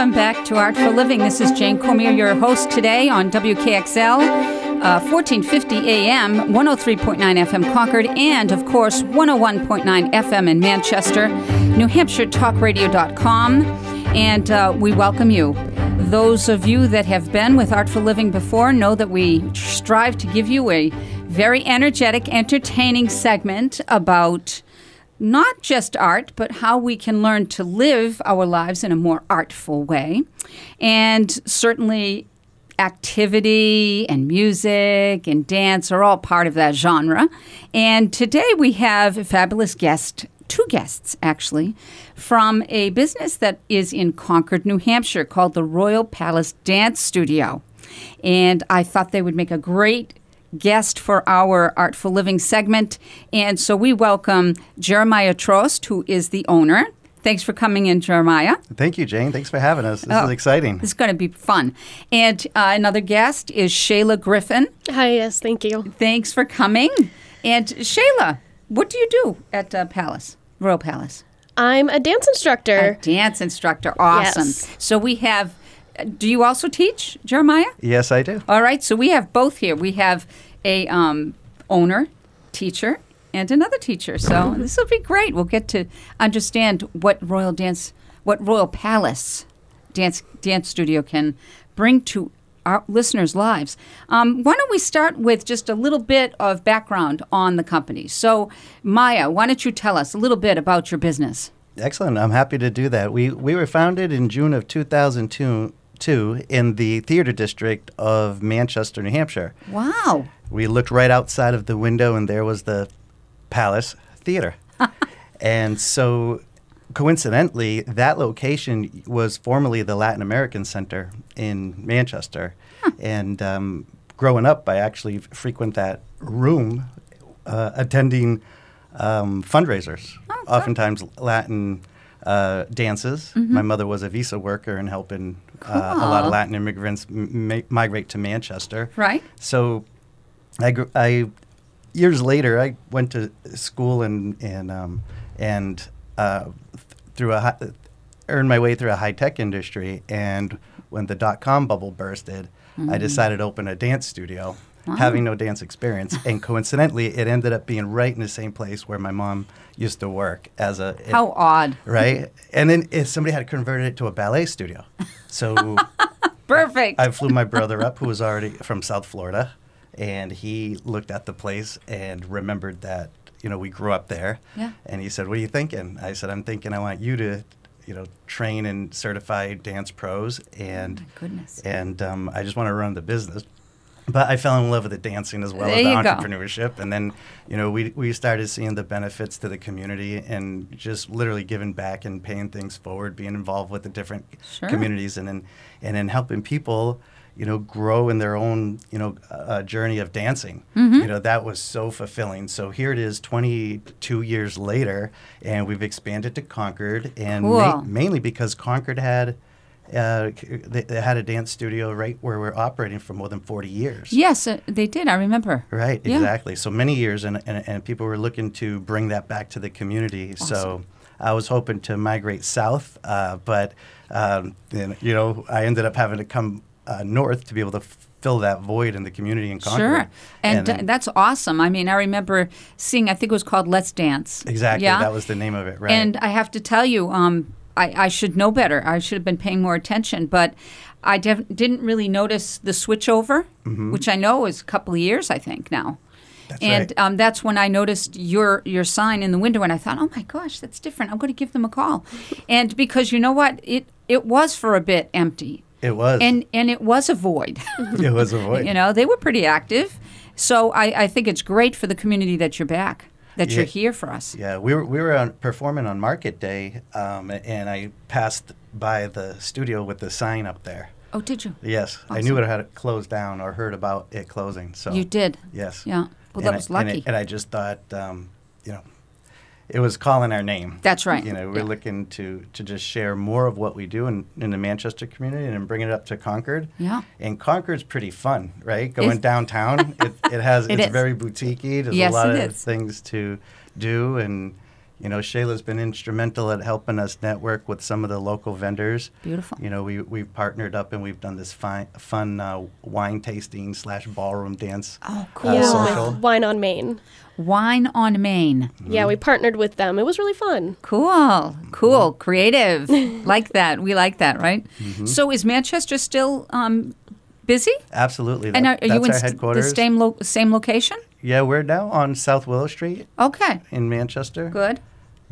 Welcome back to Artful Living. This is Jane Cormier, your host today on WKXL, uh, 1450 AM, 103.9 FM Concord, and of course 101.9 FM in Manchester, New Hampshire Talkradio.com, and uh, we welcome you. Those of you that have been with Artful Living before know that we strive to give you a very energetic, entertaining segment about not just art, but how we can learn to live our lives in a more artful way. And certainly, activity and music and dance are all part of that genre. And today we have a fabulous guest, two guests actually, from a business that is in Concord, New Hampshire called the Royal Palace Dance Studio. And I thought they would make a great guest for our Artful Living segment. And so we welcome Jeremiah Trost, who is the owner. Thanks for coming in, Jeremiah. Thank you, Jane. Thanks for having us. This Oh, is exciting. This is going to be fun. And uh, another guest is Shayla Griffin. Hi, yes, thank you. Thanks for coming. And Shayla, what do you do at uh, Palace, Royal Palace? I'm a dance A instructor. dance instructor. Awesome. Yes. So we have, do you also teach, Jeremiah? Yes, I do. All right, so we have both here. We have a um, owner, teacher, and another teacher. So this will be great. We'll get to understand what Royal Dance, what Royal Palace Dance Dance Studio can bring to our listeners' lives. Um, why don't we start with just a little bit of background on the company? So, Maya, why don't you tell us a little bit about your business? Excellent. I'm happy to do that. We we were founded in June of 2002 two in the theater district of Manchester, New Hampshire. Wow. We looked right outside of the window, and there was the Palace Theater. and so, coincidentally, that location was formerly the Latin American Center in Manchester. And um, growing up, I actually frequent that room, uh, attending um, fundraisers, Oh, oftentimes Latin. Uh, dances. My mother was a visa worker and helping uh, a lot. Of Latin immigrants m- migrate to Manchester. Right? So, I, gr- I years later I went to school and and um, and uh, th- through a hi- earned my way through a high tech industry. And when the dot com bubble bursted, I decided to open a dance studio, Wow. having no dance experience. and coincidentally, it ended up being right in the same place where my mom used to work as a How odd. right. And then if somebody had converted it to a ballet studio, so. Perfect. I flew my brother up, who was already from South Florida, and he looked at the place and remembered that you know we grew up there. Yeah. And he said, "What are you thinking?" I said, "I'm thinking I want you to, you know, train and certify dance pros, and Oh goodness. and um, I just want to run the business." But I fell in love with the dancing as well There as the you go. entrepreneurship, and then you know we we started seeing the benefits to the community and just literally giving back and paying things forward, being involved with the different Sure. communities, and then and then helping people, you know, grow in their own you know uh, journey of dancing. Mm-hmm. You know that was so fulfilling. So here it is, 22 years later, and we've expanded to Concord, and ma- mainly because Concord had. Uh, they, they had a dance studio right where we're operating for more than 40 years. Yes, uh, they did. I remember. Right, Yeah. exactly. So many years, and, and, and people were looking to bring that back to the community. So I was hoping to migrate south, uh, but um, then, you know, I ended up having to come uh, north to be able to f- fill that void in the community in Concord. Sure. And, uh, that's awesome. I mean, I remember seeing, I think it was called Let's Dance. exactly Yeah. that was the name of it, right? And I have to tell you, um, I, I should know better. I should have been paying more attention, but I def- didn't really notice the switchover, which I know is a couple of years, I think, now. Mm-hmm. That's and right. um, that's when I noticed your your sign in the window, and I thought, "Oh my gosh, that's different. I'm going to give them a call." and because you know what, it it was for a bit empty, it was. and and it was a void. it was a void. You know, they were pretty active. So I, I think it's great for the community that you're back, that you're here for us. Yeah, we were we were on, performing on Market Day, um, and I passed by the studio with the sign up there. Oh, did you? Yes, I knew it had closed down or heard about it closing. So You did. Yes. Yeah. Well, And that I- was and lucky. it- And, I just thought, um, you know, it was calling our name. That's right. You know, we're Yeah. looking to to just share more of what we do in, in the Manchester community and bring it up to Concord. Yeah. And Concord's pretty fun, right? Going Is- downtown, it, it has It it's is. very boutiquey. There's Yes, a lot of is. things to do, and You know, Shayla's been instrumental at helping us network with some of the local vendors. Beautiful. You know, we we've partnered up and we've done this fi- fun uh, wine tasting slash ballroom dance. Oh, uh, cool. yeah, social. with Wine on Main. Wine on Main. Yeah, we partnered with them. It was really fun. Cool, cool, creative. like that. We like that, right? Mm-hmm. So is Manchester still um, busy? Absolutely. and are, that- are you in our the same lo- same location? Yeah, we're now on South Willow Street Okay, in Manchester. good.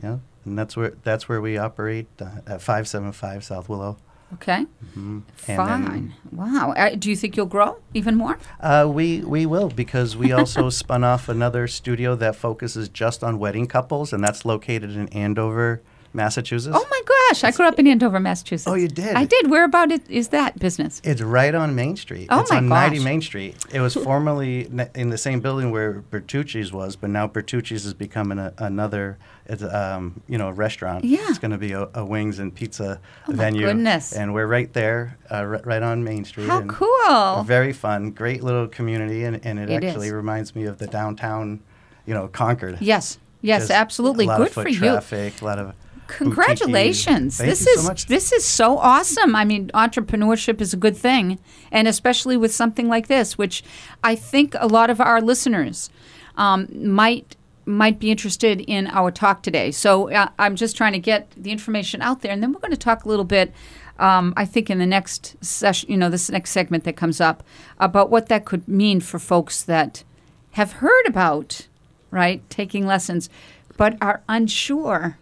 Yeah, and that's where that's where we operate uh, at five seven five South Willow. Okay, And fine. then- wow. Uh, do you think you'll grow even more? Uh, we we will because we also spun off another studio that focuses just on wedding couples, and that's located in Andover, Massachusetts. Oh my gosh! I grew up in Andover, Massachusetts. Oh, you did? I did. Where about it is that business? It's right on Main Street. Oh it's my on 90. Main Street. It was formerly in the same building where Bertucci's was, but now Bertucci's is becoming a, another, it's, um, you know, restaurant. Yeah. It's going to be a, a wings and pizza Oh my venue. goodness. And we're right there, uh, r- right on Main Street. How cool! Very fun, great little community, and, and it, It actually is. reminds me of the downtown, you know, Concord. Yes, yes, Just absolutely. A lot Good of foot for you. traffic, a lot of Congratulations. this you is so much. this is so awesome. I mean, entrepreneurship is a good thing, and especially with something like this, which I think a lot of our listeners um, might might be interested in our talk today. So uh, I'm just trying to get the information out there, and then we're going to talk a little bit. Um, I think in the next session, you know, this next segment that comes up about what that could mean for folks that have heard about, right, taking lessons, but are unsure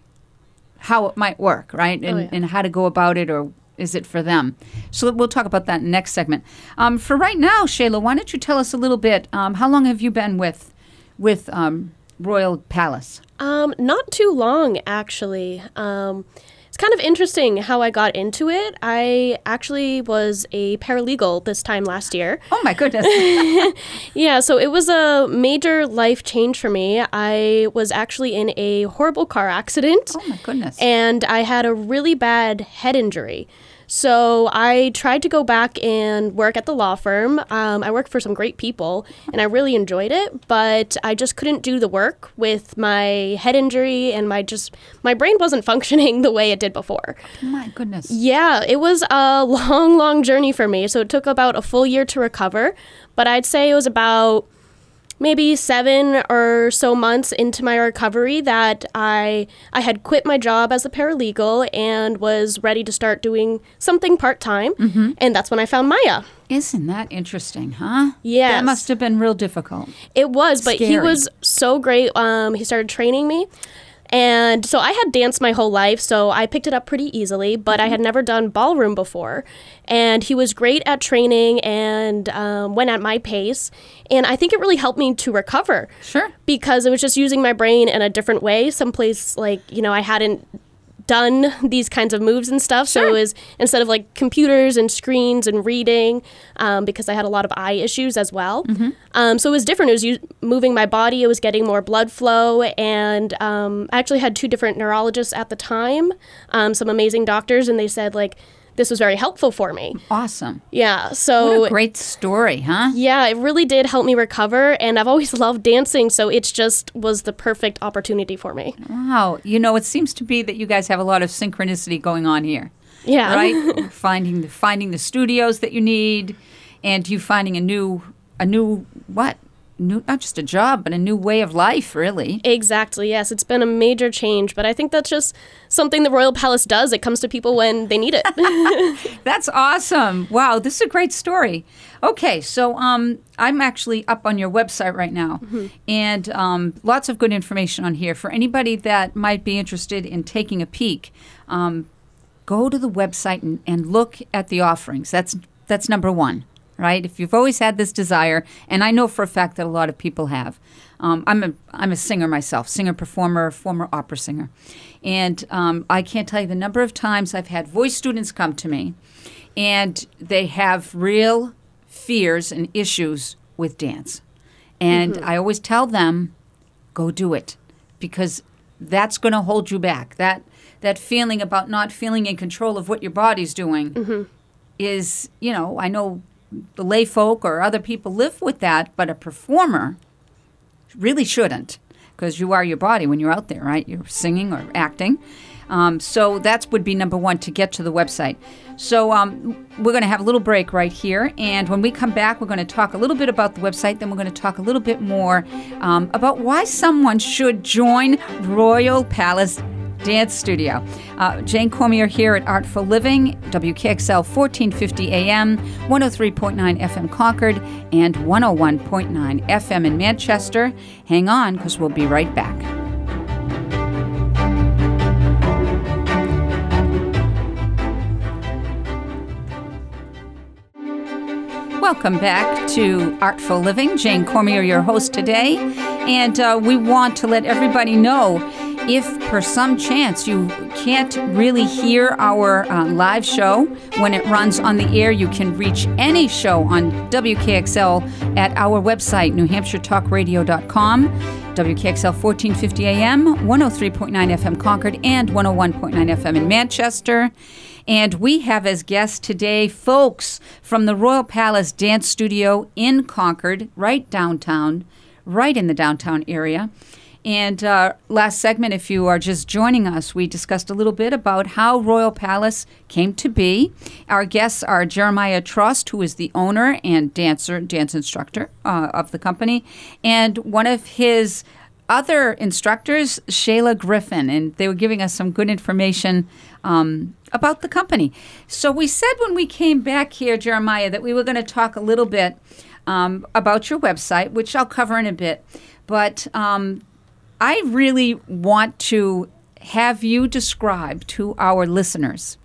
how it might work, right? And, yeah. and how to go about it, or is it for them? So we'll talk about that next segment. Um, for right now, Shayla, why don't you tell us a little bit? Um, how long have you been with with um, Royal Palace? Um, not too long, actually. It's kind of interesting how I got into it. I actually was a paralegal this time last year. Oh my goodness! Yeah, so it was a major life change for me. I was actually in a horrible car accident. oh my goodness! and I had a really bad head injury. So I tried to go back and work at the law firm. Um, I worked for some great people, and I really enjoyed it. But I just couldn't do the work with my head injury, and my just my brain wasn't functioning the way it did before. my goodness! Yeah, it was a long, long journey for me. So it took about a full year to recover. But I'd say it was about maybe seven or so months into my recovery that I I had quit my job as a paralegal and was ready to start doing something part time. And that's when I found Maya. Isn't that interesting, huh? Yeah, That must have been real difficult. It was, but he was so great. Um, he started training me. And so I had danced my whole life, so I picked it up pretty easily, but I had never done ballroom before. And he was great at training and um, went at my pace. And I think it really helped me to recover Sure. because it was just using my brain in a different way. Someplace like, you know, I hadn't done these kinds of moves and stuff. So it was instead of like computers and screens and reading, um, because I had a lot of eye issues as well. Um, so it was different. It was u- moving my body, it was getting more blood flow. And um, I actually had two different neurologists at the time, um, some amazing doctors, and they said, like, this was very helpful for me. Awesome. Yeah. So What a great story, huh? yeah, it really did help me recover, and I've always loved dancing, so it just was the perfect opportunity for me. Wow. You know, it seems to be that you guys have a lot of synchronicity going on here. Yeah. right? finding the finding the studios that you need, and you finding a new a new what? New not just a job, but a new way of life, really. Exactly, yes. It's been a major change, but I think that's just something the Royal Palace does. It comes to people when they need it. That's awesome. Wow, this is a great story. Okay, so um, I'm actually up on your website right now, and um, lots of good information on here for anybody that might be interested in taking a peek. Um, go to the website and, and look at the offerings. That's that's number one, right? If you've always had this desire, and I know for a fact that a lot of people have. Um, I'm a I'm a singer myself, singer performer, former opera singer, and um, I can't tell you the number of times I've had voice students come to me, and they have real fears and issues with dance, and I always tell them, go do it, because that's going to hold you back. That that feeling about not feeling in control of what your body's doing is, you know, I know the lay folk or other people live with that, but a performer really shouldn't. because you are your body when you're out there, right? You're singing or acting. Um, so that would be number one to get to the website. So um, we're going to have a little break right here, and when we come back, we're going to talk a little bit about the website. Then we're going to talk a little bit more um, about why someone should join Royal Palace Dance Studio. Uh, Jane Cormier here at Artful Living, WKXL 1450 AM, 103.9 FM Concord, and 101.9 FM in Manchester. Hang on, because we'll be right back. Welcome back to Artful Living. Jane Cormier, your host today. And uh, we want to let everybody know if, for some chance, you can't really hear our uh, live show when it runs on the air, you can reach any show on WKXL at our website, newhampshiretalkradio.com. WKXL 1450 AM, 103.9 FM Concord, and 101.9 FM in Manchester. And we have as guests today folks from the Royal Palace Dance Studio in Concord, right downtown, right in the downtown area. And uh, last segment, if you are just joining us, we discussed a little bit about how Royal Palace came to be. Our guests are Jeremiah Trost, who is the owner and dancer, dance instructor uh, of the company, and one of his other instructors, Shayla Griffin, and they were giving us some good information um, about the company. So we said when we came back here, Jeremiah, that we were going to talk a little bit um, about your website, which I'll cover in a bit. But um, I really want to have you describe to our listeners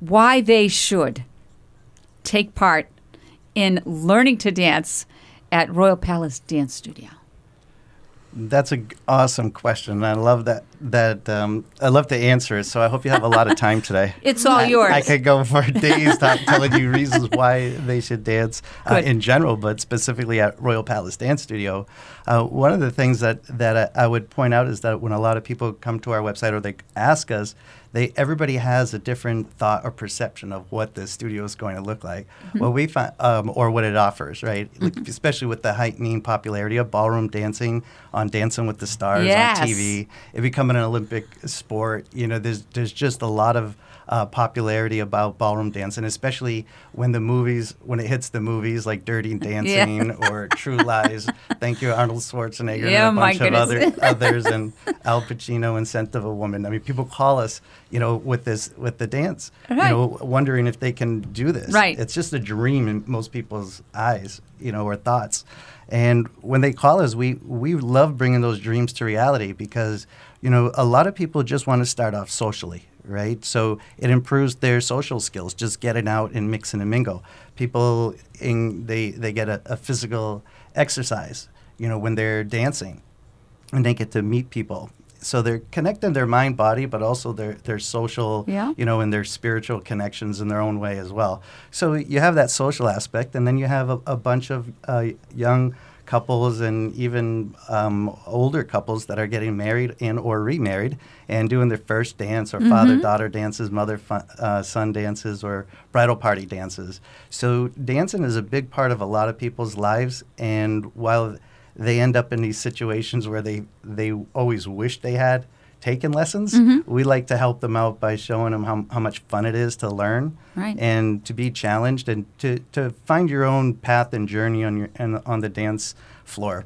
why they should take part in learning to dance at Royal Palace Dance Studio. That's an awesome question. I love that. That um, I love to answer it. So I hope you have a lot of time today. it's all yours. I, I could go for days telling you reasons why they should dance uh, in general, but specifically at Royal Palace Dance Studio. Uh, one of the things that that I, I would point out is that when a lot of people come to our website or they ask us, they everybody has a different thought or perception of what the studio is going to look like. Mm-hmm. What we find, um, or what it offers, right? Mm-hmm. Like, especially with the heightening popularity of ballroom dancing on Dancing with the Stars yes. on TV, it becoming an Olympic sport. You know, there's there's just a lot of uh, popularity about ballroom dance, and especially when the movies, when it hits the movies like Dirty Dancing yeah. or True Lies. Thank you, Arnold Schwarzenegger, yeah, and a bunch of other, others, and Al Pacino and Scent of a Woman. I mean, people call us, you know, with this with the dance, right. you know, wondering if they can do this. Right. It's just a dream in most people's eyes, you know, or thoughts. And when they call us, we we love bringing those dreams to reality because you know a lot of people just want to start off socially right? So it improves their social skills, just getting out and mixing and mingle. People, in, they, they get a, a physical exercise, you know, when they're dancing and they get to meet people. So they're connecting their mind, body, but also their, their social, yeah. you know, and their spiritual connections in their own way as well. So you have that social aspect, and then you have a, a bunch of uh, young couples and even um, older couples that are getting married and or remarried and doing their first dance or mm-hmm. father daughter dances mother uh, son dances or bridal party dances so dancing is a big part of a lot of people's lives and while they end up in these situations where they they always wish they had taken lessons, mm-hmm. we like to help them out by showing them how, how much fun it is to learn right. and to be challenged and to, to find your own path and journey on your and on the dance floor.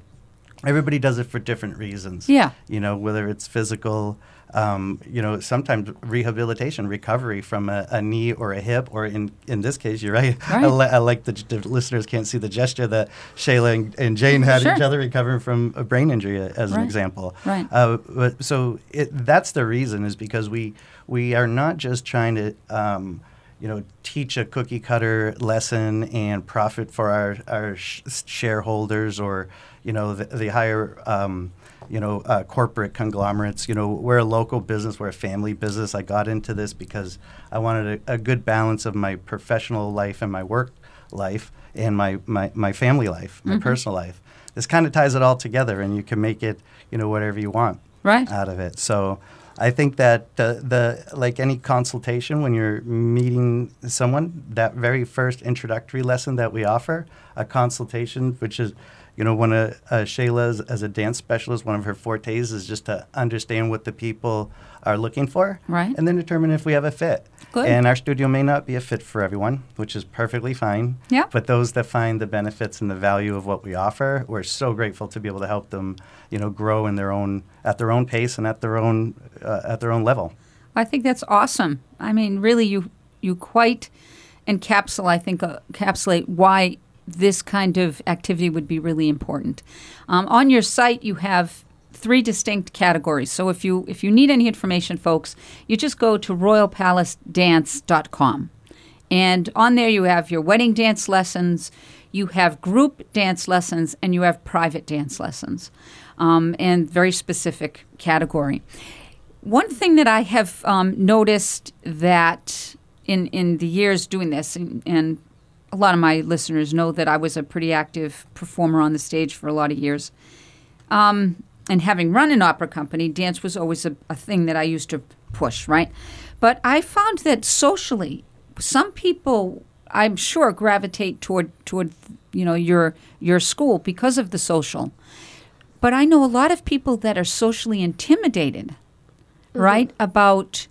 Everybody does it for different reasons. Yeah. You know, whether it's physical, um, you know, sometimes rehabilitation, recovery from a, a, knee or a hip, or in, in this case, you're right. right. I, I, like the, the, listeners can't see the gesture that Shayla and, and Jane had sure. each other recovering from a brain injury, uh, as right. an example. Right. Uh, but, so it, that's the reason is because we we are not just trying to. Um, you know, teach a cookie cutter lesson and profit for our, our sh- shareholders or, you know, the, the higher um, you know, uh, corporate conglomerates. You know, we're a local business, we're a family business. I got into this because I wanted a, a good balance of my professional life and my work life and my, my, my family life, my mm-hmm. personal life. This kind of ties it all together, and you can make it, you know, whatever you want right. out of it. So I think that the, the like any consultation when you're meeting someone, that very first introductory lesson that we offer, a consultation, which is You know, one of uh, Shayla's as a dance specialist, one of her fortes is just to understand what the people are looking for, Right. and then determine if we have a fit. Good. And our studio may not be a fit for everyone, which is perfectly fine. Yeah. But those that find the benefits and the value of what we offer, we're so grateful to be able to help them, you know, grow in their own at their own pace and at their own uh, at their own level. I think that's awesome. I mean, really, you you quite encapsulate. I think uh, encapsulate why this kind of activity would be really important. Um, on your site, you have three distinct categories. So if you if you need any information, folks, you just go to royalpalacedance.com. And on there, you have your wedding dance lessons, you have group dance lessons, and you have private dance lessons, um, and very specific category. One thing that I have um, noticed that in in the years doing this, and, and a lot of my listeners know that I was a pretty active performer on the stage for a lot of years. Um, and having run an opera company, dance was always a, a thing that I used to push, right? But I found that socially, some people, I'm sure, gravitate toward toward you know your your school because of the social. But I know a lot of people that are socially intimidated, right, about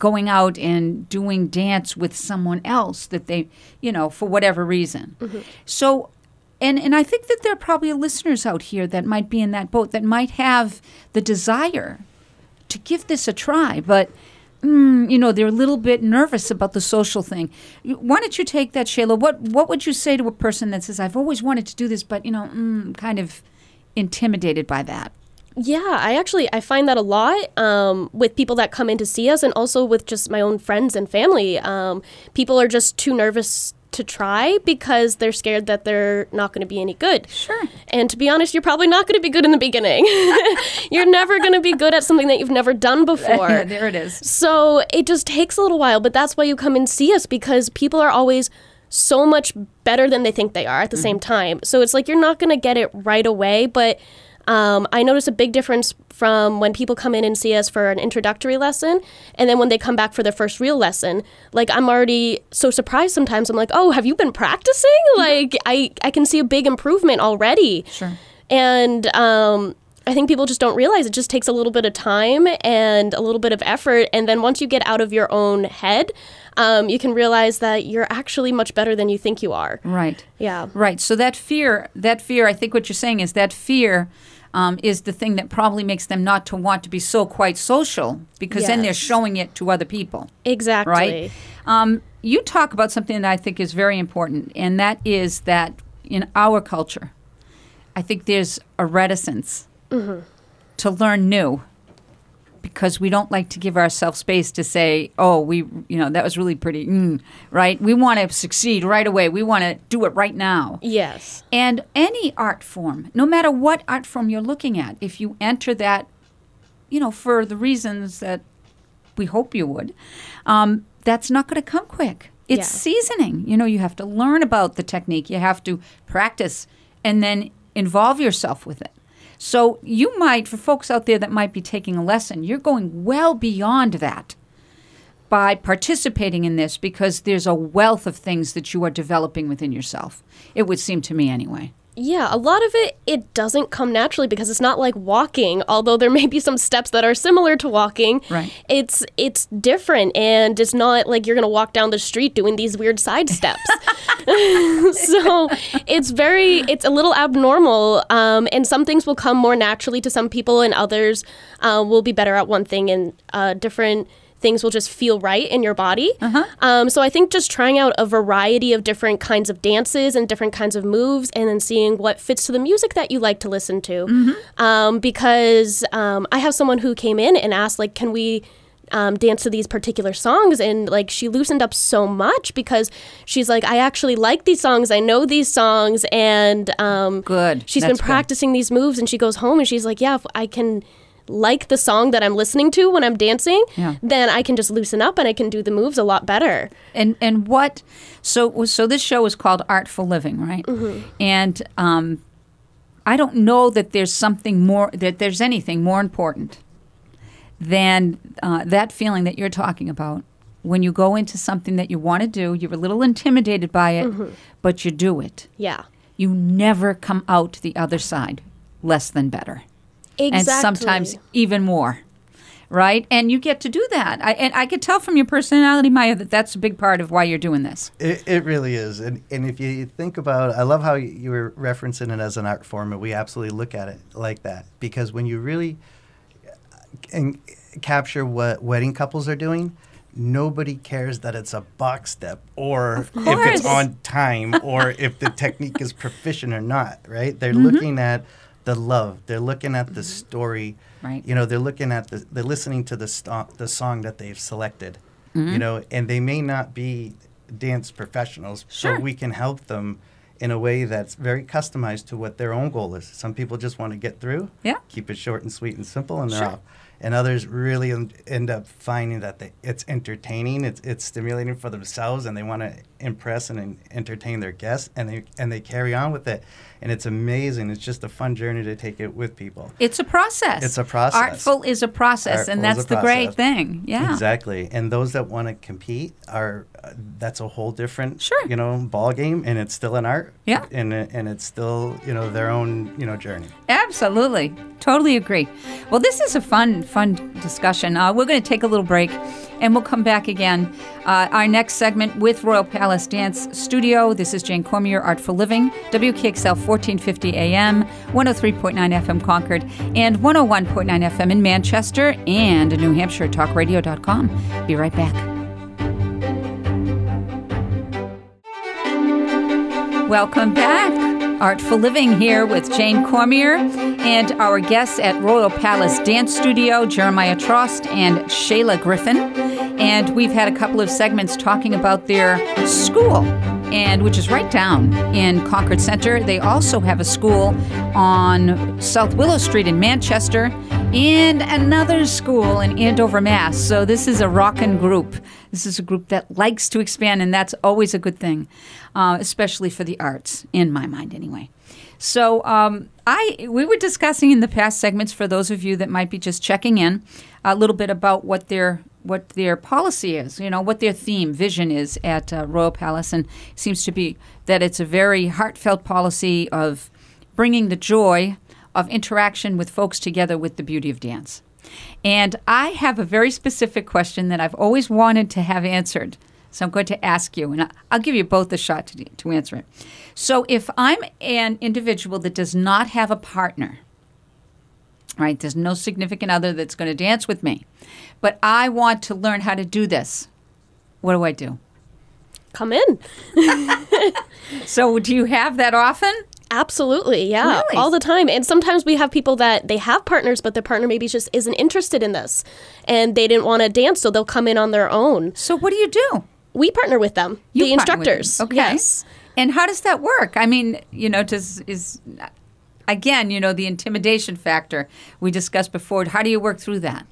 going out and doing dance with someone else that they, you know, for whatever reason. So, and and I think that there are probably listeners out here that might be in that boat that might have the desire to give this a try, but. Mm, you know they're a little bit nervous about the social thing. Why don't you take that, Shayla? What what would you say to a person that says, "I've always wanted to do this, but you know, mm, kind of intimidated by that"? Yeah, I actually I find that a lot um, with people that come in to see us, and also with just my own friends and family. Um, people are just too nervous to try because they're scared that they're not going to be any good. Sure. And to be honest, you're probably not going to be good in the beginning. you're never going to be good at something that you've never done before. there it is. So it just takes a little while, but that's why you come and see us because people are always so much better than they think they are at the same time. So it's like you're not going to get it right away, but um, I notice a big difference from when people come in and see us for an introductory lesson and then when they come back for their first real lesson. Like, I'm already so surprised sometimes. I'm like, oh, have you been practicing? Like, I, I can see a big improvement already. Sure. And um, I think people just don't realize it just takes a little bit of time and a little bit of effort. And then once you get out of your own head, um, you can realize that you're actually much better than you think you are. Right. Yeah. Right. So that fear, that fear, I think what you're saying is that fear um, is the thing that probably makes them not to want to be so quite social because then they're Yes. showing it to other people. Exactly. Right. Um, you talk about something that I think is very important, and that is that in our culture, I think there's a reticence to learn new because we don't like to give ourselves space to say, "Oh, we, you know, that was really pretty," mm, right? We want to succeed right away. We want to do it right now. Yes. And any art form, no matter what art form you're looking at, if you enter that, you know, for the reasons that we hope you would, um, that's not going to come quick. It's Yeah. seasoning. You know, you have to learn about the technique, you have to practice, and then involve yourself with it. So you might, for folks out there that might be taking a lesson, you're going well beyond that by participating in this because there's a wealth of things that you are developing within yourself. It would seem to me anyway. Yeah, a lot of it it doesn't come naturally because it's not like walking. Although there may be some steps that are similar to walking, Right. It's it's different, and it's not like you're gonna walk down the street doing these weird side steps. so it's very it's a little abnormal, um, and some things will come more naturally to some people, and others uh, will be better at one thing, and uh, different things will just feel right in your body. Um, so I think just trying out a variety of different kinds of dances and different kinds of moves, and then seeing what fits to the music that you like to listen to. Um, because um, I have someone who came in and asked, like, can we um, dance to these particular songs? And like, she loosened up so much because she's like, I actually like these songs. I know these songs, and um, Good. She's That's been good. practicing these moves, and she goes home and she's like, yeah, I can like the song that I'm listening to when I'm dancing, Yeah. then I can just loosen up and I can do the moves a lot better. And and what? So so this show is called Artful Living, right? And um, I don't know that there's something more that there's anything more important than uh, that feeling that you're talking about when you go into something that you want to do. You're a little intimidated by it, but you do it. Yeah. you never come out the other side less than better. Exactly. And sometimes even more. Right? And you get to do that. I, and I could tell from your personality, Maya, that that's a big part of why you're doing this. It, it really is. And, and if you think about I love how you- you were referencing it as an art form, and we absolutely look at it like that. Because when you really and capture what wedding couples are doing, nobody cares that it's a box step or if it's on time or if the technique is proficient or not, right? They're Mm-hmm. looking at the love. They're looking at the story. Right. You know, they're looking at the they're listening to the sto- the song that they've selected. Mm-hmm. You know, and they may not be dance professionals, Sure. so we can help them in a way that's very customized to what their own goal is. Some people just want to get through, Yeah. keep it short and sweet and simple, and they're Sure. off. And others really en- end up finding that they, it's entertaining, it's, it's stimulating for themselves, and they want to impress and en- entertain their guests, and they and they carry on with it. And it's amazing. It's just a fun journey to take it with people. It's a process. It's a process. Artful is a process, and Artful is that's the great thing. Yeah. Exactly. And those that want to compete are uh, that's a whole different Sure. you know ball game and it's still an art. Yeah. And and it's still, you know, their own, you know, journey. Absolutely. Totally agree. Well, this is a fun, fun discussion. Uh, we're going to take a little break and we'll come back again. Uh, our next segment with Royal Palace Dance Studio. This is Jane Cormier, Artful Living, WKXL 1450 AM, 103.9 FM Concord, and 101.9 FM in Manchester, and New Hampshire talkradio.com. Be right back. Welcome back. Artful Living here with Jane Cormier and our guests at Royal Palace Dance Studio, Jeremiah Trost and Shayla Griffin. And we've had a couple of segments talking about their school, and which is right down in Concord Center. They also have a school on South Willow Street in Manchester and another school in Andover, Mass. So this is a rockin' group. This is a group that likes to expand, and that's always a good thing, uh, especially for the arts, in my mind, anyway. So um, I we were discussing in the past segments for those of you that might be just checking in a little bit about what their what their policy is, you know, what their theme, vision is at uh, Royal Palace, and seems to be that it's a very heartfelt policy of bringing the joy of interaction with folks together with the beauty of dance. And I have a very specific question that I've always wanted to have answered. So I'm going to ask you, and I'll give you both a shot to, to answer it. So if I'm an individual that does not have a partner, right, there's no significant other that's going to dance with me, but I want to learn how to do this, what do I do? Come in. So do you have that often? Absolutely, yeah, Really? all the time. And sometimes we have people that they have partners, but their partner maybe just isn't interested in this, and they didn't want to dance, so they'll come in on their own. So what do you do? We partner with them, You the partner with them. instructors. Okay. Yes. And how does that work? I mean, you know, does is again, you know, the intimidation factor we discussed before. How do you work through that?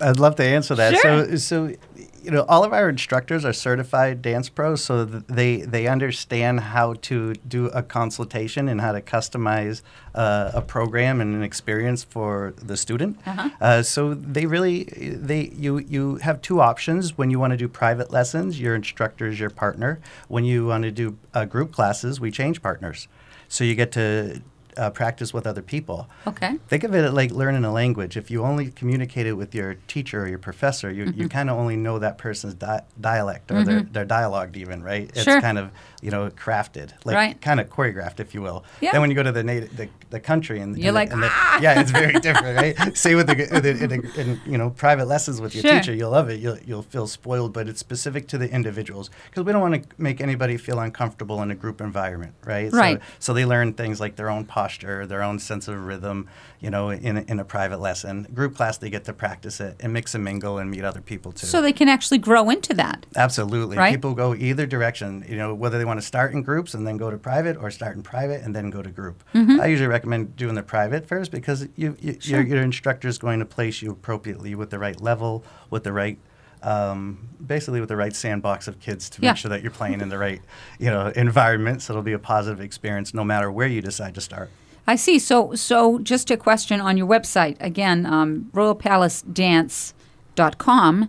I'd love to answer that. Sure. So, so you know, all of our instructors are certified dance pros, so they they understand how to do a consultation and how to customize uh, a program and an experience for the student. Uh-huh. Uh, so they really they you you have two options when you want to do private lessons. Your instructor is your partner. When you want to do uh, group classes, we change partners, so you get to. Uh, practice with other people. Okay. Think of it like learning a language. If you only communicate it with your teacher or your professor, you, Mm-hmm. you kind of only know that person's di- dialect or their, their dialogue, even, right? It's Sure. kind of, you know, crafted, like Right. kind of choreographed, if you will. Yeah. Then when you go to the native, the, the country and You're and the- like, and the- "Ah!" yeah, it's very different, right? Say with the, the in, you know private lessons with your Sure. teacher, you'll love it. You'll you'll feel spoiled, but it's specific to the individuals because we don't want to make anybody feel uncomfortable in a group environment, right? Right. So, so they learn things like their own posture, their own sense of rhythm, you know, in a, in a private lesson. Group class, they get to practice it and mix and mingle and meet other people too. So they can actually grow into that. Absolutely. Right? People go either direction, you know, whether they want to start in groups and then go to private or start in private and then go to group. Mm-hmm. I usually recommend doing the private first because you, you, your, your instructor is going to place you appropriately with the right level, with the right, um, basically with the right sandbox of kids to make Yeah. sure that you're playing in the right, you know, environment. So it'll be a positive experience no matter where you decide to start. I see. So, so just a question on your website again, um, royalpalacedance.com.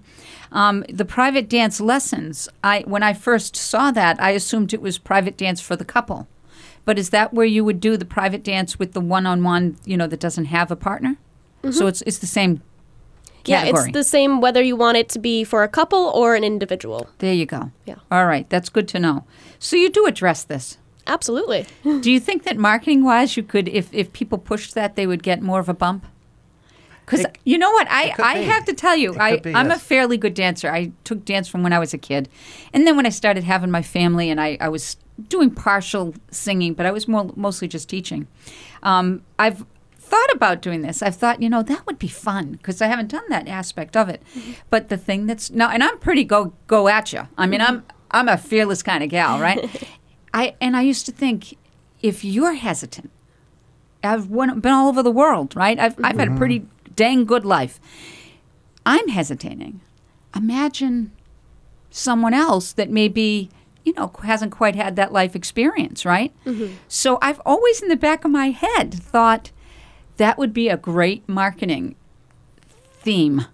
Um, the private dance lessons. I when I first saw that, I assumed it was private dance for the couple, But is that where you would do the private dance with the one-on-one, you know, that doesn't have a partner? So it's it's the same Yeah, it's the same whether you want it to be for a couple or an individual. there you go. Yeah. All right, that's good to know. So you do address this. Absolutely. Do you think that marketing wise, you could, if, if people pushed that, they would get more of a bump? Because you know what, I, I be. have to tell you, It I, be, I'm a fairly good dancer. I took dance from when I was a kid. And then when I started having my family and I, I was doing partial singing, but I was more, mostly just teaching. Um, I've thought about doing this. I've thought, you know, that would be fun because I haven't done that aspect of it. Mm-hmm. But the thing that's no, and I'm pretty go go at you. I mean, I'm mm-hmm. I'm a fearless kind of gal, right? I and I used to think if you're hesitant, I've won, been all over the world, right? I've I've had a pretty mm-hmm. dang good life. I'm hesitating. Imagine someone else that maybe you know hasn't quite had that life experience, right? So I've always in the back of my head thought that would be a great marketing theme.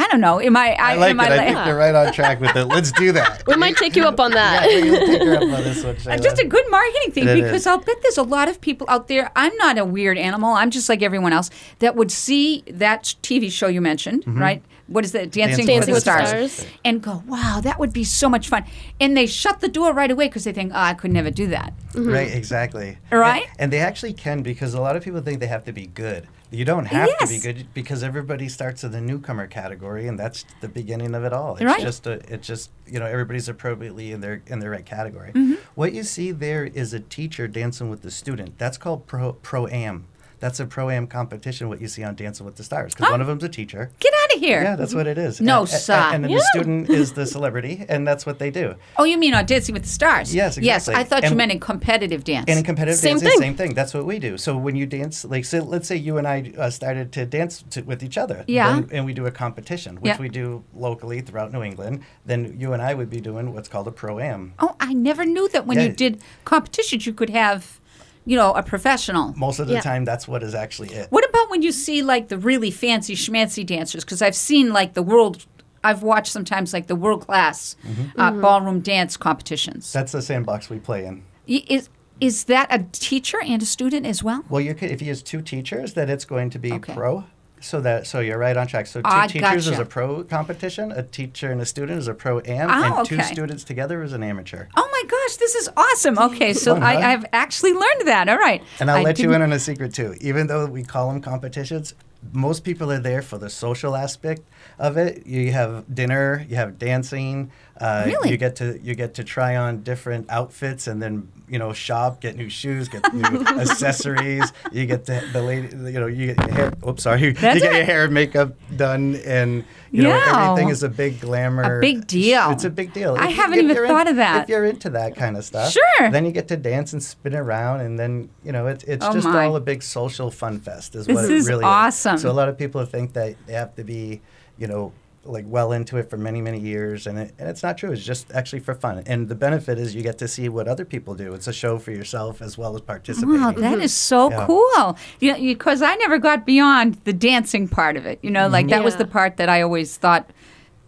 I don't know. Am I? I like am it. I like- think you're right on track with it. Let's do that. We might take you up on that. Yeah, take her up on this one, just a good marketing thing It because is. I'll bet there's a lot of people out there. I'm not a weird animal. I'm just like everyone else that would see that TV show you mentioned, mm-hmm. right? What is that? Dancing, Dancing with the with the Stars. Stars. And go, wow, that would be so much fun. And they shut the door right away because they think, oh, I could never do that. Right, exactly. Right? And, and they actually can because a lot of people think they have to be good. You don't have to be good because everybody starts in the newcomer category, and that's the beginning of it all. It's Right. just a, it's just you know everybody's appropriately in their in their right category. Mm-hmm. What you see there is a teacher dancing with the student. That's called pro pro am. That's a pro am competition. What you see on Dancing with the Stars because Oh. one of them's a teacher. Get out of here. Yeah, that's what it is. No, and. And, and then Yeah. the student is the celebrity, and that's what they do. Oh, you mean on Dancing with the Stars? Yes, Yes. I thought you meant in competitive dance. And in competitive Same dancing, thing. same thing. That's what we do. So when you dance, like, so let's say you and I uh, started to dance to, with each other. Yeah. then- and we do a competition, which Yeah. we do locally throughout New England. Then you and I would be doing what's called a pro am. oh, I never knew that when you did competitions, you could have, you know, a professional. Most of the Yeah. time, that's what is actually it. What about when you see like the really fancy schmancy dancers? Because I've seen like the world. I've watched sometimes like the world class Mm-hmm. uh, ballroom dance competitions. That's the sandbox we play in. Is is that a teacher and a student as well? Well, you could if you use two teachers, then it's going to be Okay. pro. So that so you're right on track. So two Ah, teachers is a pro competition, a teacher and a student is a pro am, Oh, and two students together is an amateur. Oh my gosh, this is awesome. Okay, so I, I've actually learned that. All right. And I'll I let you didn't- in on a secret too. Even though we call them competitions, most people are there for the social aspect of it. You have dinner, you have dancing. Uh, Really? You get to you get to try on different outfits and then you know shop, get new shoes, get new accessories. You get the, the lady, you know, you get your hair. Oops, sorry. you get your hair and makeup done, and you know Yeah. everything is a big glamour. A big deal. It's a big deal. I If- haven't if even thought of that. If you're into that kind of stuff, Sure. Then you get to dance and spin around, and then you know it, it's Oh, just my. all a big social fun fest. Is This what is it really awesome. is. So a lot of people think that they have to be, you know, like well into it for many many years, and it, and it's not true. It's just actually for fun, and the benefit is you get to see what other people do. It's a show for yourself as well as participating. Wow, that is so Yeah. cool. You because I never got beyond the dancing part of it. You know, like that was the part that I always thought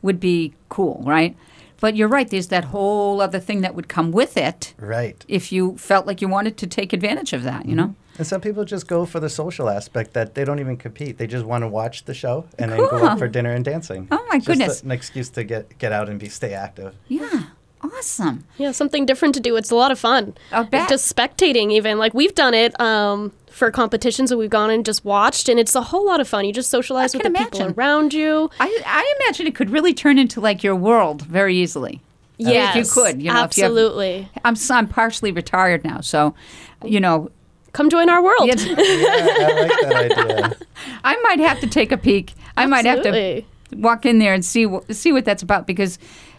would be cool, right? But you're right. There's that whole other thing that would come with it right. if you felt like you wanted to take advantage of that. You know. And some people just go for the social aspect that they don't even compete. They just want to watch the show and then go out for dinner and dancing. Oh, my Just goodness. an excuse to get get out and be stay active. Yeah. Awesome. Yeah, something different to do. It's a lot of fun. I'll bet. Just spectating, even like we've done it um, for competitions that we've gone and just watched, and it's a whole lot of fun. You just socialize I with the can people around you. I, I imagine it could really turn into like your world very easily. Yes, if you could, you know, if you have- absolutely. I'm s- I'm partially retired now, so you know, Come join our world. it's- yeah, I like that idea. I might have to take a peek. I might have to walk in there and see see what that's about because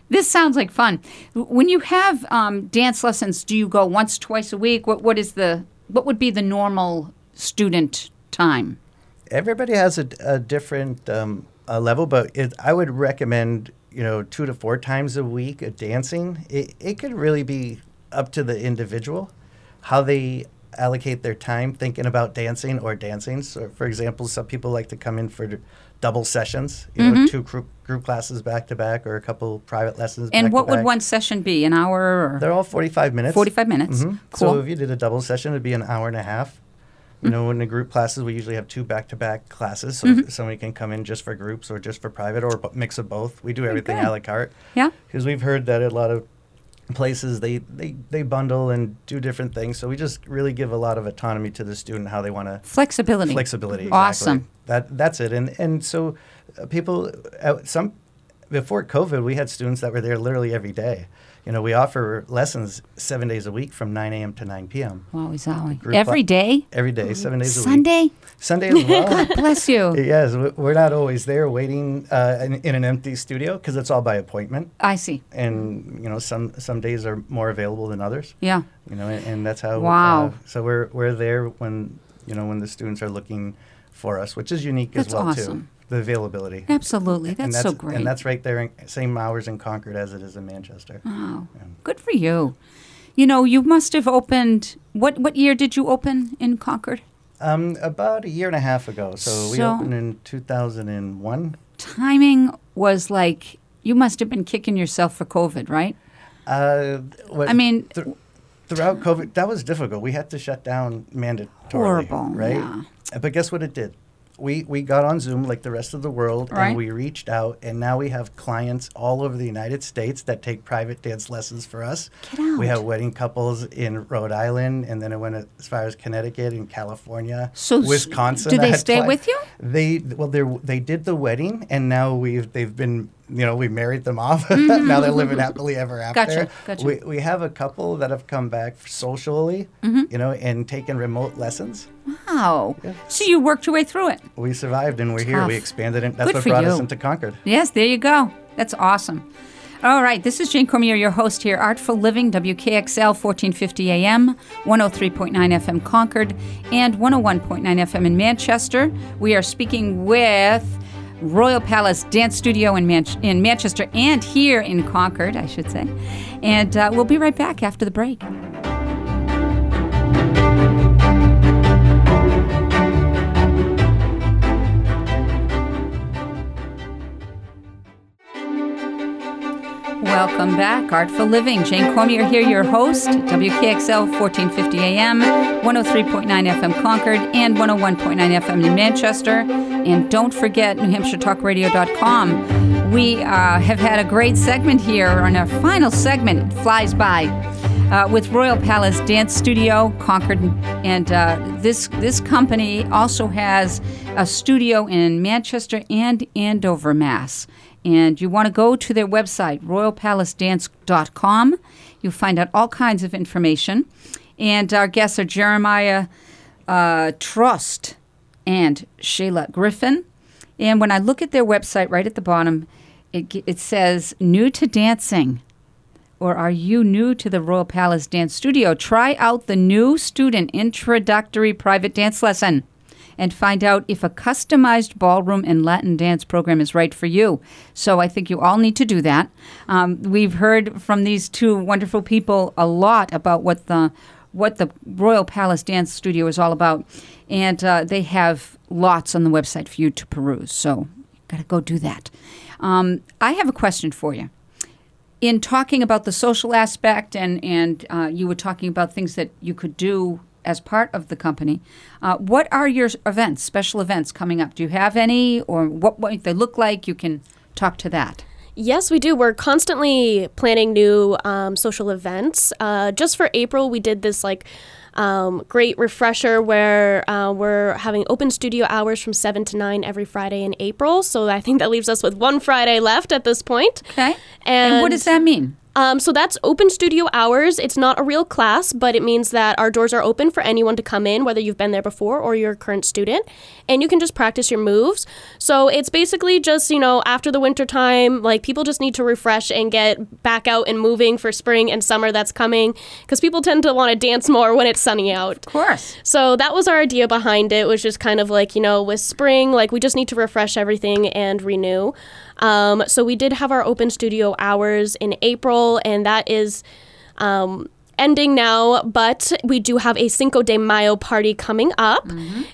this sounds like fun. When you have um, dance lessons, do you go once, twice a week? What what is the what would be the normal student time? Everybody has a, a different um, uh, level, but it, I would recommend you know two to four times a week of dancing. It, it could really be up to the individual how they allocate their time thinking about dancing or dancing. So, for example, some people like to come in for double sessions, you know, two group group classes back to back, or a couple private lessons. And what would one session be? An hour or They're all forty-five minutes. 45 minutes? Mhm. Cool. So if you did a double session, it'd be an hour and a half. You know, in the group classes, we usually have two back-to-back classes, so if somebody can come in just for groups or just for private or a mix of both. We do everything good. a la carte. Yeah. Because we've heard that a lot of places they, they they bundle and do different things. So we just really give a lot of autonomy to the student how they want to flexibility? flexibility. Exactly. Awesome. That that's it. And and so uh, people uh, some before COVID, we had students that were there literally every day. You know, we offer lessons seven days a week from 9 a.m. to 9 p.m. Zowie. Group Every cla- day? Every day, seven days a week. Sunday? Sunday as well. Bless you. yes, we- we're not always there waiting uh, in, in an empty studio because it's all by appointment. I see. And you know, some some days are more available than others. Yeah. You know, and, and that's how. Wow. Uh, so we're we're there when you know when the students are looking for us, which is unique That's as well awesome. too. The availability. Absolutely. And That's, so great. And that's right there, in, same hours in Concord as it is in Manchester. wow. Good for you. You know, you must have opened. What what year did you open in Concord? Um, about a year and a half ago. So, we opened in 2001. Timing was like you must have been kicking yourself for COVID, right? Uh, what, I mean, th- throughout COVID, that was difficult. We had to shut down mandatorily. Horrible, right? yeah. But guess what it did? We, we got on Zoom like the rest of the world, Right. and we reached out, and now we have clients all over the United States that take private dance lessons for us. Get out. We have wedding couples in Rhode Island, and then it went as far as Connecticut and California, So Wisconsin. do they stay with you? They well, they they did the wedding, and now we've they've been you know we married them off. Mm-hmm. now they're living happily ever after. Gotcha, gotcha. We we have a couple that have come back socially, Mm-hmm. you know, and taken remote lessons. Wow. So you worked your way through it. We survived, and we're here. We expanded it. That's Good what brought us into Concord. Yes, there you go. That's awesome. All right, this is Jane Cormier, your host here, Artful Living, WKXL, 1450 AM, 103.9 FM Concord, and 101.9 FM in Manchester. We are speaking with Royal Palace Dance Studio in, Man- in Manchester and here in Concord, I should say. And uh, we'll be right back after the break. Welcome back, Artful Living. Jane Cormier here, your host, WKXL 1450 AM, 103.9 FM Concord, and 101.9 FM in Manchester. And don't forget NewHampshireTalkRadio.com. We uh, have had a great segment here on our final segment. Flies by. Uh, with Royal Palace Dance Studio, Concord, and uh, this this company also has a studio in Manchester and Andover, Mass. And you want to go to their website, royalpalacedance.com. You'll find out all kinds of information. And our guests are Jeremiah uh, Trost and Shayla Griffin. And when I look at their website, right at the bottom, it, it says new to dancing or are you new to the Royal Palace Dance Studio? Try out the new student introductory private dance lesson and find out if a customized ballroom and Latin dance program is right for you. So I think you all need to do that. Um, we've heard from these two wonderful people a lot about what the what the Royal Palace Dance Studio is all about, and uh, they have lots on the website for you to peruse. So you got to go do that. Um, I have a question for you in talking about the social aspect and and uh, you were talking about things that you could do as part of the company. Uh, what are your events, special events coming up? Do you have any, or what what they look like? You can talk to that. Yes, we do. We're constantly planning new um, social events. Uh, just for April, we did this like um, great refresher where uh, we're having open studio hours from 7 to 9 every Friday in April. So I think that leaves us with one Friday left at this point. Okay. And, what does that mean? Um, so that's open studio hours. It's not a real class, but it means that our doors are open for anyone to come in, whether you've been there before or you're a current student, and you can just practice your moves. So it's basically just, you know, after the winter time, like people just need to refresh and get back out and moving for spring and summer that's coming because people tend to want to dance more when it's sunny out. Of course. So that was our idea behind it, was just kind of like, you know, with spring, like we just need to refresh everything and renew. Um, so we did have our open studio hours in April, and that is um, ending now, but we do have a Cinco de Mayo party coming up.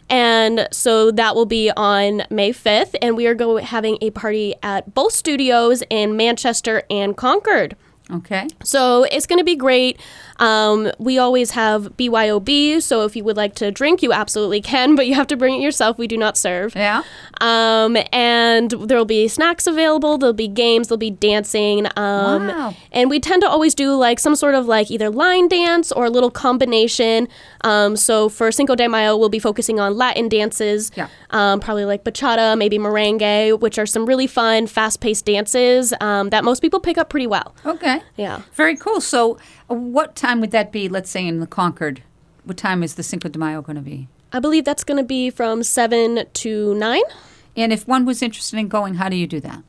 And so that will be on May 5th. And we are go- having a party at both studios in Manchester and Concord. Okay. So it's going to be great. Um, we always have BYOB, so if you would like to drink, you absolutely can, but you have to bring it yourself. We do not serve. Yeah. Um, and there'll be snacks available, there'll be games, there'll be dancing. Um, Wow. And we tend to always do like some sort of like either line dance or a little combination. Um, so for Cinco de Mayo, we'll be focusing on Latin dances, Yeah. um, probably like bachata, maybe merengue, which are some really fun, fast paced dances um, that most people pick up pretty well. Okay. Yeah. Very cool. So, what time would that be? Let's say in the Concord. What time is the Cinco de Mayo going to be? I believe that's going to be from 7 to 9. And if one was interested in going, how do you do that?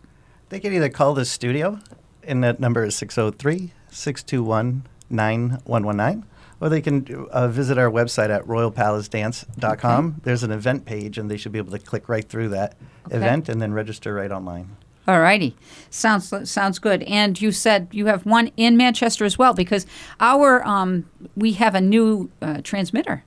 They can either call the studio, and that number is 603 621 9119, or they can uh, visit our website at royalpalacedance.com. There's an event page, and they should be able to click right through that Okay. event and then register right online. All righty. Sounds sounds good. And you said you have one in Manchester as well because our um, we have a new uh, transmitter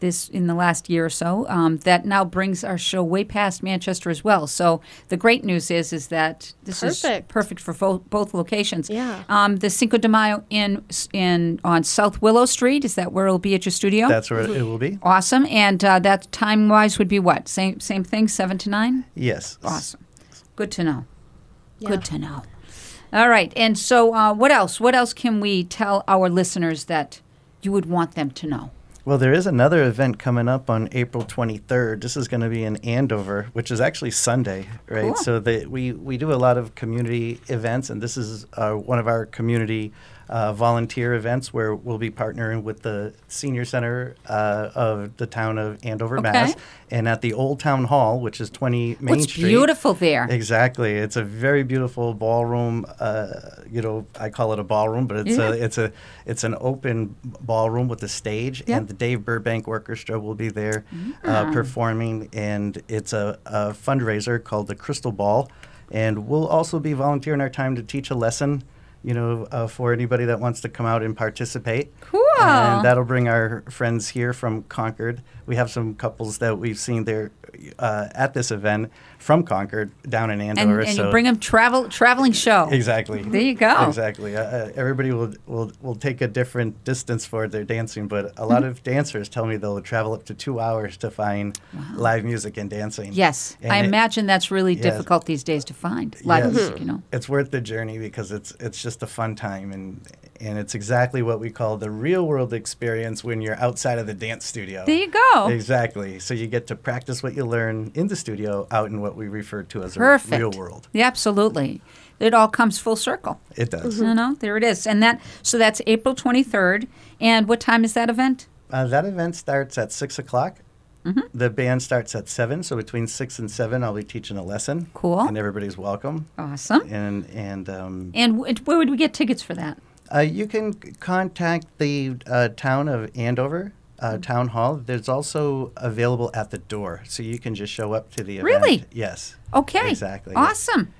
this in the last year or so um, that now brings our show way past Manchester as well. So the great news is is that this is Perfect. perfect for fo- both locations. Yeah. Um, the Cinco de Mayo in in on South Willow Street is that where it'll be at your studio? That's where it will be. awesome. And uh, that time wise would be what? Same same thing, seven to nine. Yes. Awesome. Good to know. Yeah. Good to know. All right. And so, uh, what else? What else can we tell our listeners that you would want them to know? Well, there is another event coming up on April 23rd. This is going to be in Andover, which is actually Sunday, right? Cool. So the, we, we do a lot of community events, and this is uh, one of our community uh, volunteer events where we'll be partnering with the senior center uh, of the town of Andover, Mass. Okay. And at the Old Town Hall, which is 20 Main What's Street. beautiful there? Exactly. It's a very beautiful ballroom. Uh, you know, I call it a ballroom, but it's Yeah. a it's a it's an open ballroom with a stage, Yep. and the Dave Burbank Orchestra will be there Ah. uh, performing, and it's a, a fundraiser called the Crystal Ball, and we'll also be volunteering our time to teach a lesson. You know, uh, for anybody that wants to come out and participate. Cool. And that'll bring our friends here from Concord. We have some couples that we've seen there uh, at this event from Concord down in and Andover. and so you bring them travel traveling show. Exactly. There you go. Exactly. Uh, uh, everybody will, will will take a different distance for their dancing, but a lot Mm-hmm. of dancers tell me they'll travel up to two hours to find live music and dancing. Yes, And I it- imagine that's really Yes. difficult these days to find live Yes. music. You know. It's worth the journey because it's it's just a fun time and and it's exactly what we call the real world experience when you're outside of the dance studio. There you go. Exactly. So you get to practice what you learn in the studio out in what we refer to as Perfect. the real world. Yeah, absolutely. It all comes full circle. It does. You know, there it is. And that so that's April twenty third. And what time is that event? Uh, that event starts at six o'clock. Mm-hmm. The band starts at seven, so between six and seven, I'll be teaching a lesson. Cool. And everybody's welcome. Awesome. And and um, And w- where would we get tickets for that? Uh, you can contact the uh, town of Andover. Mm-hmm. Uh, town hall. There's also available at the door, so you can just show up to the event. Really? Yes. Okay. Exactly. Awesome.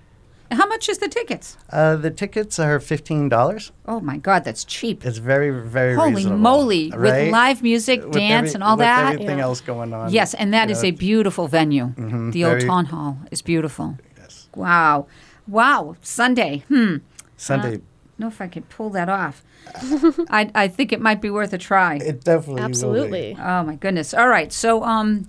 How much is the tickets? Uh, the tickets are fifteen dollars. Oh my God, that's cheap. It's very very Holy reasonable, moly! With live music, With dance, every- and all with that. Everything Yeah. else going on. Yes, and that is know, a beautiful venue. Mhm, The old town hall is beautiful. yes. Wow, wow. Sunday. Hmm. Sunday. Don't know if I could pull that off. I I think it might be worth a try. it definitely will be. Absolutely. Oh my goodness. All right. So um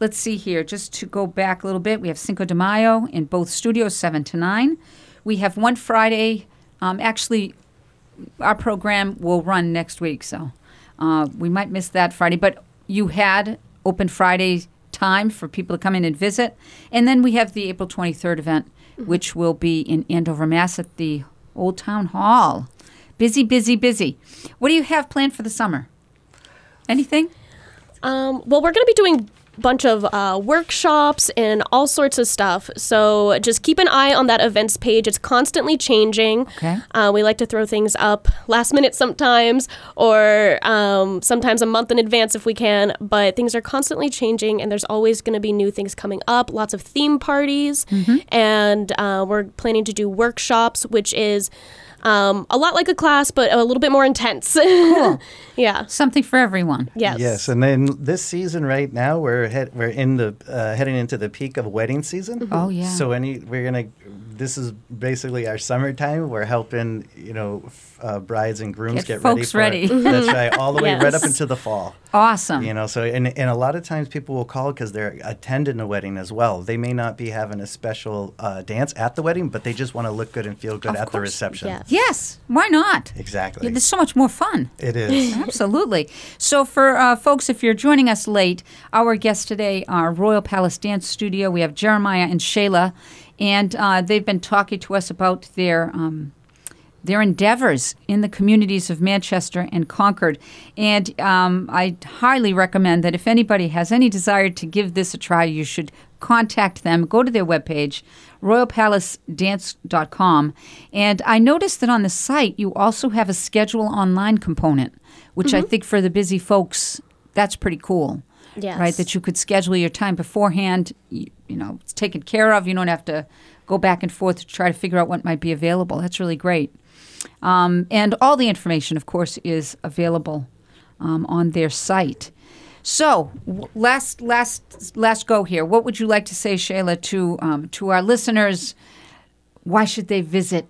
let's see here. Just to go back a little bit, we have Cinco de Mayo in both studios, seven to nine. We have one Friday. Um, actually, our program will run next week, so uh, we might miss that Friday. But you had open Friday time for people to come in and visit, and then we have the April twenty third event, which will be in Andover, Mass, at the Old Town Hall. Busy, busy, busy. What do you have planned for the summer? Anything? Um, well, we're going to be doing bunch of uh, workshops and all sorts of stuff. So just keep an eye on that events page. It's constantly changing. Okay. Uh, we like to throw things up last minute sometimes, or um, sometimes a month in advance if we can. But things are constantly changing, and there's always going to be new things coming up. Lots of theme parties, and uh, we're planning to do workshops, which is. Um, a lot like a class, but a little bit more intense. Cool. yeah. Something for everyone. Yes. Yes, and then this season right now we're head, we're in the uh, heading into the peak of wedding season. Oh, yeah. So any we're gonna this is basically our summertime. We're helping you know f- uh, brides and grooms Get get, folks ready. For ready. it. That's right, all the way right up into the fall. Awesome. You know, so and, and a lot of times people will call because they're attending a wedding as well. They may not be having a special uh, dance at the wedding, but they just want to look good and feel good Of at the reception. Yes. yes. Why not? Exactly. Yeah, there's so much more fun. it is. Absolutely. So, for uh, folks, if you're joining us late, our guests today are Royal Palace Dance Studio. We have Jeremiah and Shayla, and uh, they've been talking to us about their. Um, their endeavors in the communities of Manchester and Concord. And um, I highly recommend that if anybody has any desire to give this a try, you should contact them. Go to their webpage, royalpalacedance.com. And I noticed that on the site, you also have a schedule online component, which I think for the busy folks, that's pretty cool. Yes. Right? That you could schedule your time beforehand. You, you know, it's taken care of. You don't have to go back and forth to try to figure out what might be available. That's really great. Um, and all the information, of course, is available um, on their site. So, last last last go here. What would you like to say, Shayla, to um, to our listeners? Why should they visit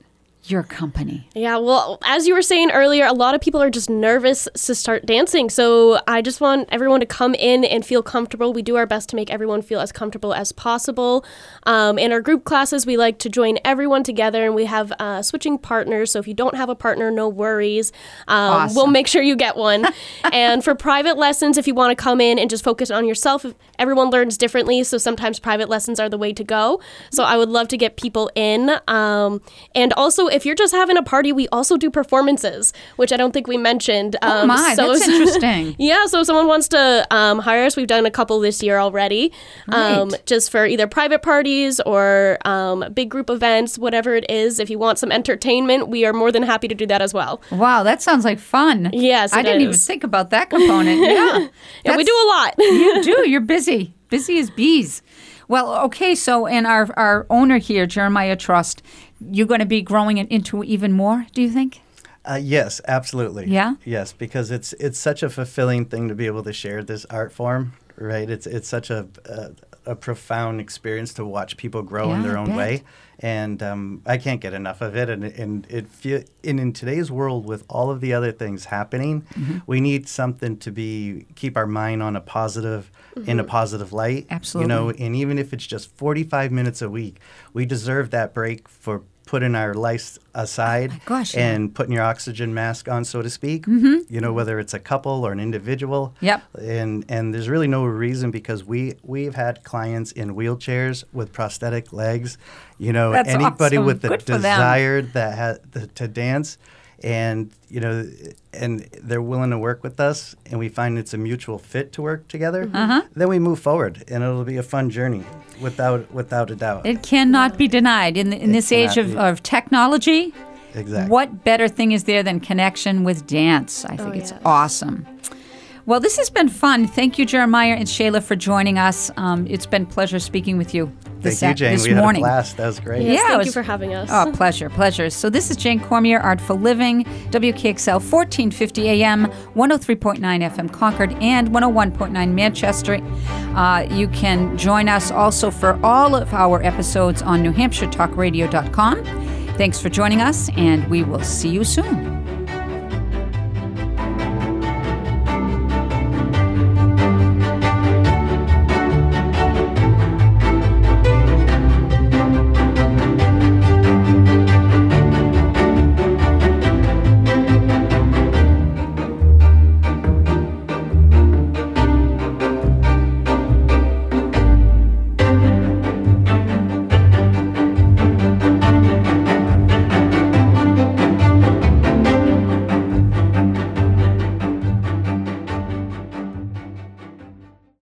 your company? Yeah, well, as you were saying earlier, a lot of people are just nervous to start dancing. So I just want everyone to come in and feel comfortable. We do our best to make everyone feel as comfortable as possible. Um, in our group classes, we like to join everyone together and we have uh, switching partners. So if you don't have a partner, no worries. Um, We'll make sure you get one. and for private lessons, if you want to come in and just focus on yourself, everyone learns differently. So sometimes private lessons are the way to go. So I would love to get people in. Um, and also, if you're just having a party, we also do performances, which I don't think we mentioned. Oh Um, my, so that's interesting. yeah, so if someone wants to um, hire us, we've done a couple this year already, um, Right. just for either private parties or um, big group events, whatever it is. If you want some entertainment, we are more than happy to do that as well. Wow, that sounds like fun. Yes, I didn't even think about that component. Yeah, Yeah, we do a lot. you do. You're busy. Busy as bees. Well, okay. So, and our our owner here, Jeremiah Trost, you're going to be growing it into even more. Do you think? Uh, yes, absolutely. Yeah? Yes, because it's it's such a fulfilling thing to be able to share this art form, right? It's it's such a a, a profound experience to watch people grow Yeah, in their own way, and um, I can't get enough of it. And and it feel and in today's world with all of the other things happening, Mm-hmm. we need something to be keep our mind on a positive in a positive light. Absolutely. You know, and even if it's just 45 minutes a week, we deserve that break for putting our life aside Oh gosh, yeah. and putting your oxygen mask on, so to speak. Mm-hmm. You know, whether it's a couple or an individual. Yep. And and there's really no reason because we we've had clients in wheelchairs with prosthetic legs. You know, That's anybody awesome. with the Good desire that has the, to dance. And you know, and they're willing to work with us, and we find it's a mutual fit to work together. Uh-huh. Then we move forward, and it'll be a fun journey, without without a doubt. It cannot be denied in the, in It this age of, be. of technology. exactly. What better thing is there than connection with dance? I think Oh, it's yes. awesome. Well, this has been fun. Thank you, Jeremiah and Shayla, for joining us. Um, it's been a pleasure speaking with you this, Thank you, Jane. this we morning. had a blast. That was great. Yeah, Yes, it thank was- you for having us. Oh, pleasure, pleasure. So this is Jane Cormier, Artful Living, WKXL 1450 AM, 103.9 FM Concord, and 101.9 Manchester. Uh, you can join us also for all of our episodes on NewHampshireTalkRadio.com. Thanks for joining us, and we will see you soon.